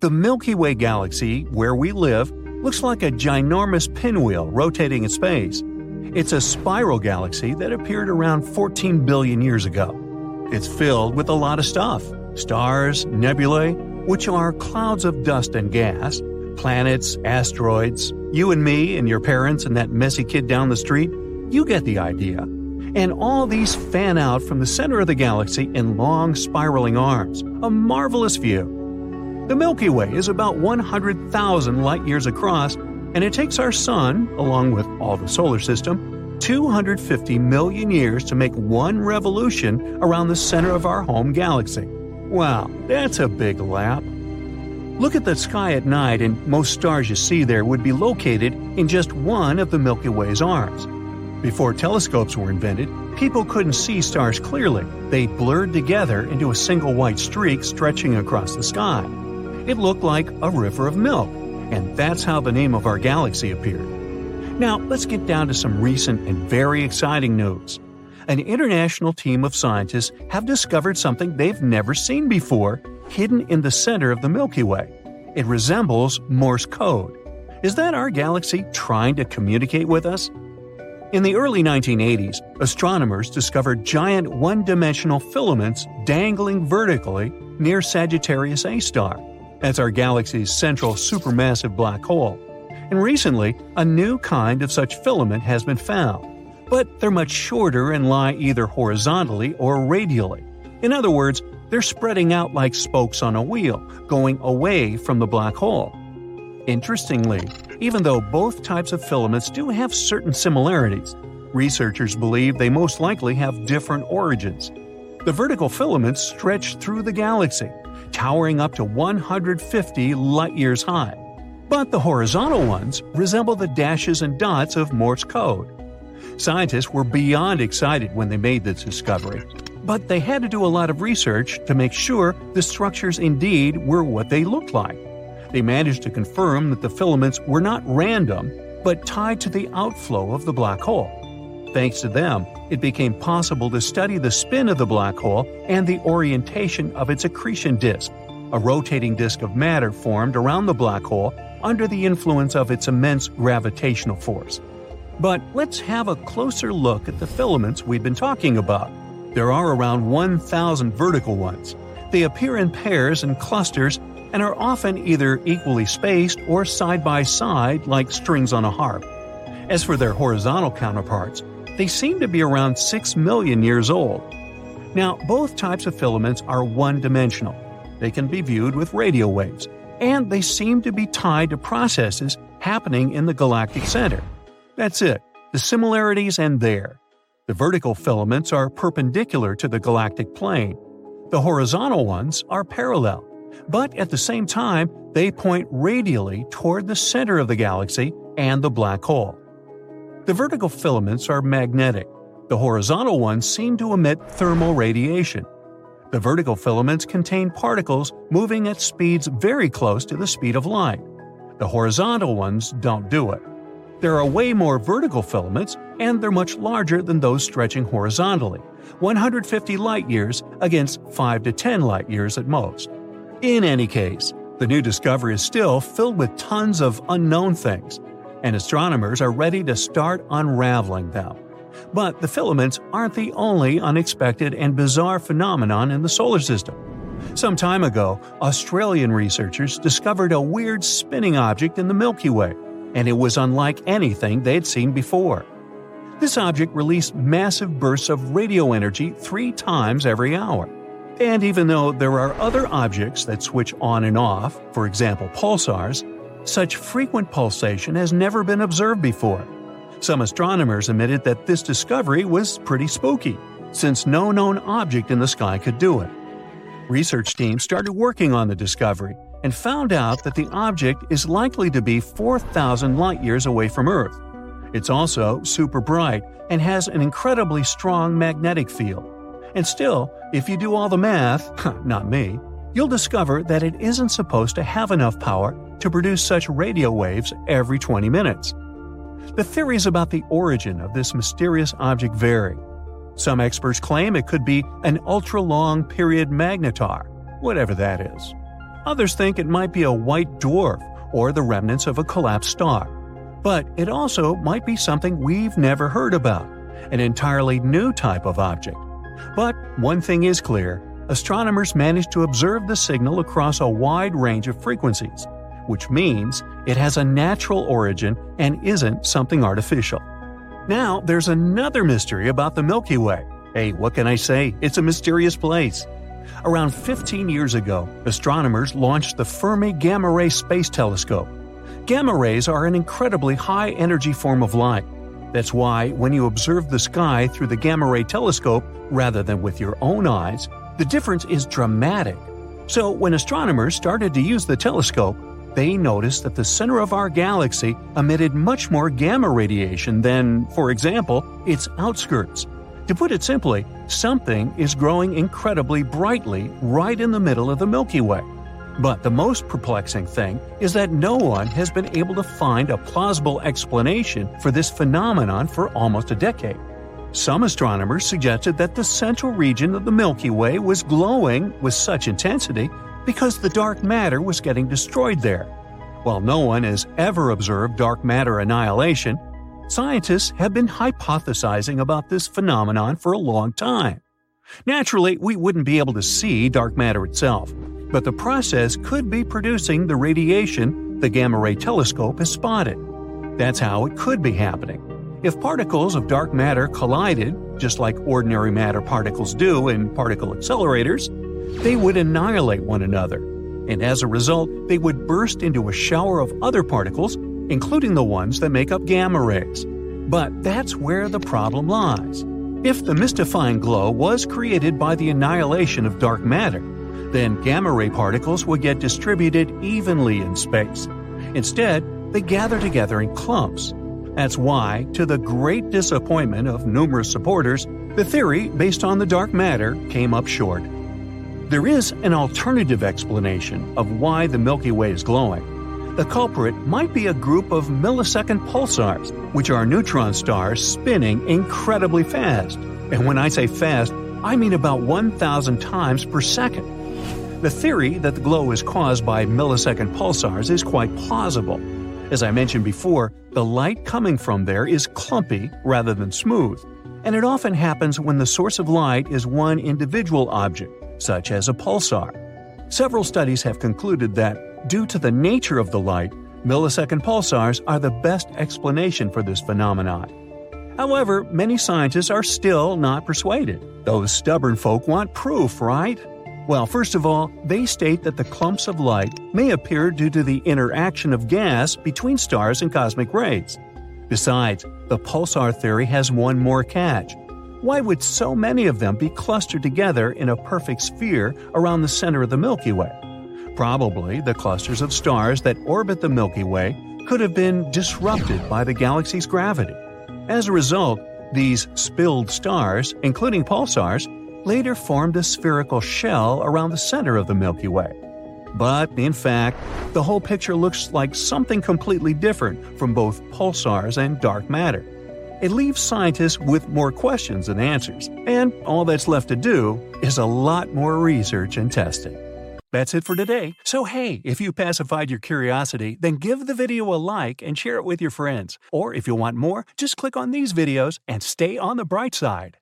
The Milky Way galaxy, where we live, looks like a ginormous pinwheel rotating in space. It's a spiral galaxy that appeared around 14 billion years ago. It's filled with a lot of stuff stars, nebulae, which are clouds of dust and gas, planets, asteroids, you and me and your parents and that messy kid down the street. You get the idea. And all these fan out from the center of the galaxy in long spiraling arms. A marvelous view. The Milky Way is about 100,000 light years across, and it takes our Sun, along with all the solar system, 250 million years to make one revolution around the center of our home galaxy. Wow, that's a big lap. Look at the sky at night, and most stars you see there would be located in just one of the Milky Way's arms. Before telescopes were invented, people couldn't see stars clearly. They blurred together into a single white streak stretching across the sky. It looked like a river of milk, and that's how the name of our galaxy appeared. Now, let's get down to some recent and very exciting news. An international team of scientists have discovered something they've never seen before, hidden in the center of the Milky Way. It resembles Morse code. Is that our galaxy trying to communicate with us? In the early 1980s, astronomers discovered giant one dimensional filaments dangling vertically near Sagittarius A star. That's our galaxy's central supermassive black hole. And recently, a new kind of such filament has been found. But they're much shorter and lie either horizontally or radially. In other words, they're spreading out like spokes on a wheel, going away from the black hole. Interestingly, even though both types of filaments do have certain similarities, researchers believe they most likely have different origins. The vertical filaments stretch through the galaxy, towering up to 150 light years high. But the horizontal ones resemble the dashes and dots of Morse code. Scientists were beyond excited when they made this discovery, but they had to do a lot of research to make sure the structures indeed were what they looked like. They managed to confirm that the filaments were not random, but tied to the outflow of the black hole. Thanks to them, it became possible to study the spin of the black hole and the orientation of its accretion disk, a rotating disk of matter formed around the black hole under the influence of its immense gravitational force. But let's have a closer look at the filaments we've been talking about. There are around 1,000 vertical ones. They appear in pairs and clusters and are often either equally spaced or side by side like strings on a harp. As for their horizontal counterparts, they seem to be around 6 million years old. Now, both types of filaments are one dimensional. They can be viewed with radio waves, and they seem to be tied to processes happening in the galactic center. That's it, the similarities end there. The vertical filaments are perpendicular to the galactic plane. The horizontal ones are parallel but at the same time, they point radially toward the center of the galaxy and the black hole. The vertical filaments are magnetic. The horizontal ones seem to emit thermal radiation. The vertical filaments contain particles moving at speeds very close to the speed of light. The horizontal ones don't do it. There are way more vertical filaments, and they're much larger than those stretching horizontally 150 light years against 5 to 10 light years at most. In any case, the new discovery is still filled with tons of unknown things, and astronomers are ready to start unraveling them. But the filaments aren't the only unexpected and bizarre phenomenon in the solar system. Some time ago, Australian researchers discovered a weird spinning object in the Milky Way, and it was unlike anything they'd seen before. This object released massive bursts of radio energy three times every hour. And even though there are other objects that switch on and off, for example pulsars, such frequent pulsation has never been observed before. Some astronomers admitted that this discovery was pretty spooky, since no known object in the sky could do it. Research teams started working on the discovery and found out that the object is likely to be 4,000 light years away from Earth. It's also super bright and has an incredibly strong magnetic field. And still, if you do all the math, not me, you'll discover that it isn't supposed to have enough power to produce such radio waves every 20 minutes. The theories about the origin of this mysterious object vary. Some experts claim it could be an ultra long period magnetar, whatever that is. Others think it might be a white dwarf or the remnants of a collapsed star. But it also might be something we've never heard about, an entirely new type of object. But one thing is clear astronomers managed to observe the signal across a wide range of frequencies, which means it has a natural origin and isn't something artificial. Now, there's another mystery about the Milky Way. Hey, what can I say? It's a mysterious place. Around 15 years ago, astronomers launched the Fermi Gamma Ray Space Telescope. Gamma rays are an incredibly high energy form of light. That's why, when you observe the sky through the gamma ray telescope rather than with your own eyes, the difference is dramatic. So, when astronomers started to use the telescope, they noticed that the center of our galaxy emitted much more gamma radiation than, for example, its outskirts. To put it simply, something is growing incredibly brightly right in the middle of the Milky Way. But the most perplexing thing is that no one has been able to find a plausible explanation for this phenomenon for almost a decade. Some astronomers suggested that the central region of the Milky Way was glowing with such intensity because the dark matter was getting destroyed there. While no one has ever observed dark matter annihilation, scientists have been hypothesizing about this phenomenon for a long time. Naturally, we wouldn't be able to see dark matter itself, but the process could be producing the radiation the gamma ray telescope has spotted. That's how it could be happening. If particles of dark matter collided, just like ordinary matter particles do in particle accelerators, they would annihilate one another, and as a result, they would burst into a shower of other particles, including the ones that make up gamma rays. But that's where the problem lies. If the mystifying glow was created by the annihilation of dark matter, then gamma ray particles would get distributed evenly in space. Instead, they gather together in clumps. That's why, to the great disappointment of numerous supporters, the theory based on the dark matter came up short. There is an alternative explanation of why the Milky Way is glowing. The culprit might be a group of millisecond pulsars, which are neutron stars spinning incredibly fast. And when I say fast, I mean about 1,000 times per second. The theory that the glow is caused by millisecond pulsars is quite plausible. As I mentioned before, the light coming from there is clumpy rather than smooth, and it often happens when the source of light is one individual object, such as a pulsar. Several studies have concluded that, due to the nature of the light, millisecond pulsars are the best explanation for this phenomenon. However, many scientists are still not persuaded. Those stubborn folk want proof, right? Well, first of all, they state that the clumps of light may appear due to the interaction of gas between stars and cosmic rays. Besides, the pulsar theory has one more catch. Why would so many of them be clustered together in a perfect sphere around the center of the Milky Way? Probably the clusters of stars that orbit the Milky Way could have been disrupted by the galaxy's gravity. As a result, these spilled stars, including pulsars, later formed a spherical shell around the center of the Milky Way. But, in fact, the whole picture looks like something completely different from both pulsars and dark matter. It leaves scientists with more questions than answers, and all that's left to do is a lot more research and testing. That's it for today. So, hey, if you pacified your curiosity, then give the video a like and share it with your friends. Or if you want more, just click on these videos and stay on the bright side.